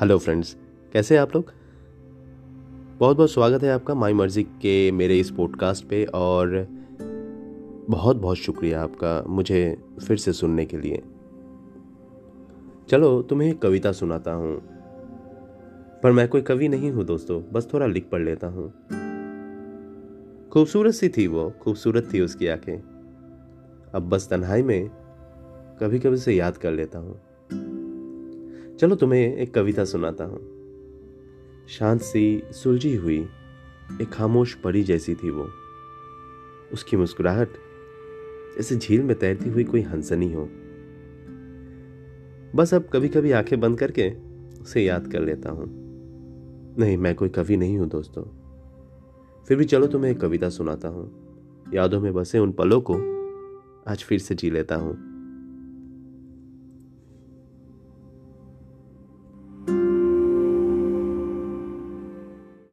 Hello friends, कैसे हैं आप लोग? बहुत बहुत स्वागत है आपका माई मर्ज़ी के मेरे इस पॉडकास्ट पे और बहुत बहुत शुक्रिया आपका मुझे फिर से सुनने के लिए। चलो, तुम्हें एक कविता सुनाता हूँ। पर मैं कोई कवि नहीं हूँ दोस्तों, बस थोड़ा लिख पढ़ लेता हूँ। खूबसूरत सी थी वो, खूबसूरत थी उसकी आँखें। अब बस तन्हाई में कभी कभी से याद कर लेता हूँ। चलो तुम्हें एक कविता सुनाता हूँ। शांत सी, सुलझी हुई, एक खामोश परी जैसी थी वो। उसकी मुस्कुराहट, जैसे झील में तैरती हुई कोई हंसनी हो। बस अब कभी कभी आँखें बंद करके उसे याद कर लेता हूँ। नहीं, मैं कोई कवि नहीं हूँ दोस्तों। फिर भी चलो तुम्हें एक कविता सुनाता हूँ। यादों में बसे उन पलों को आज फिर से जी लेता हूँ।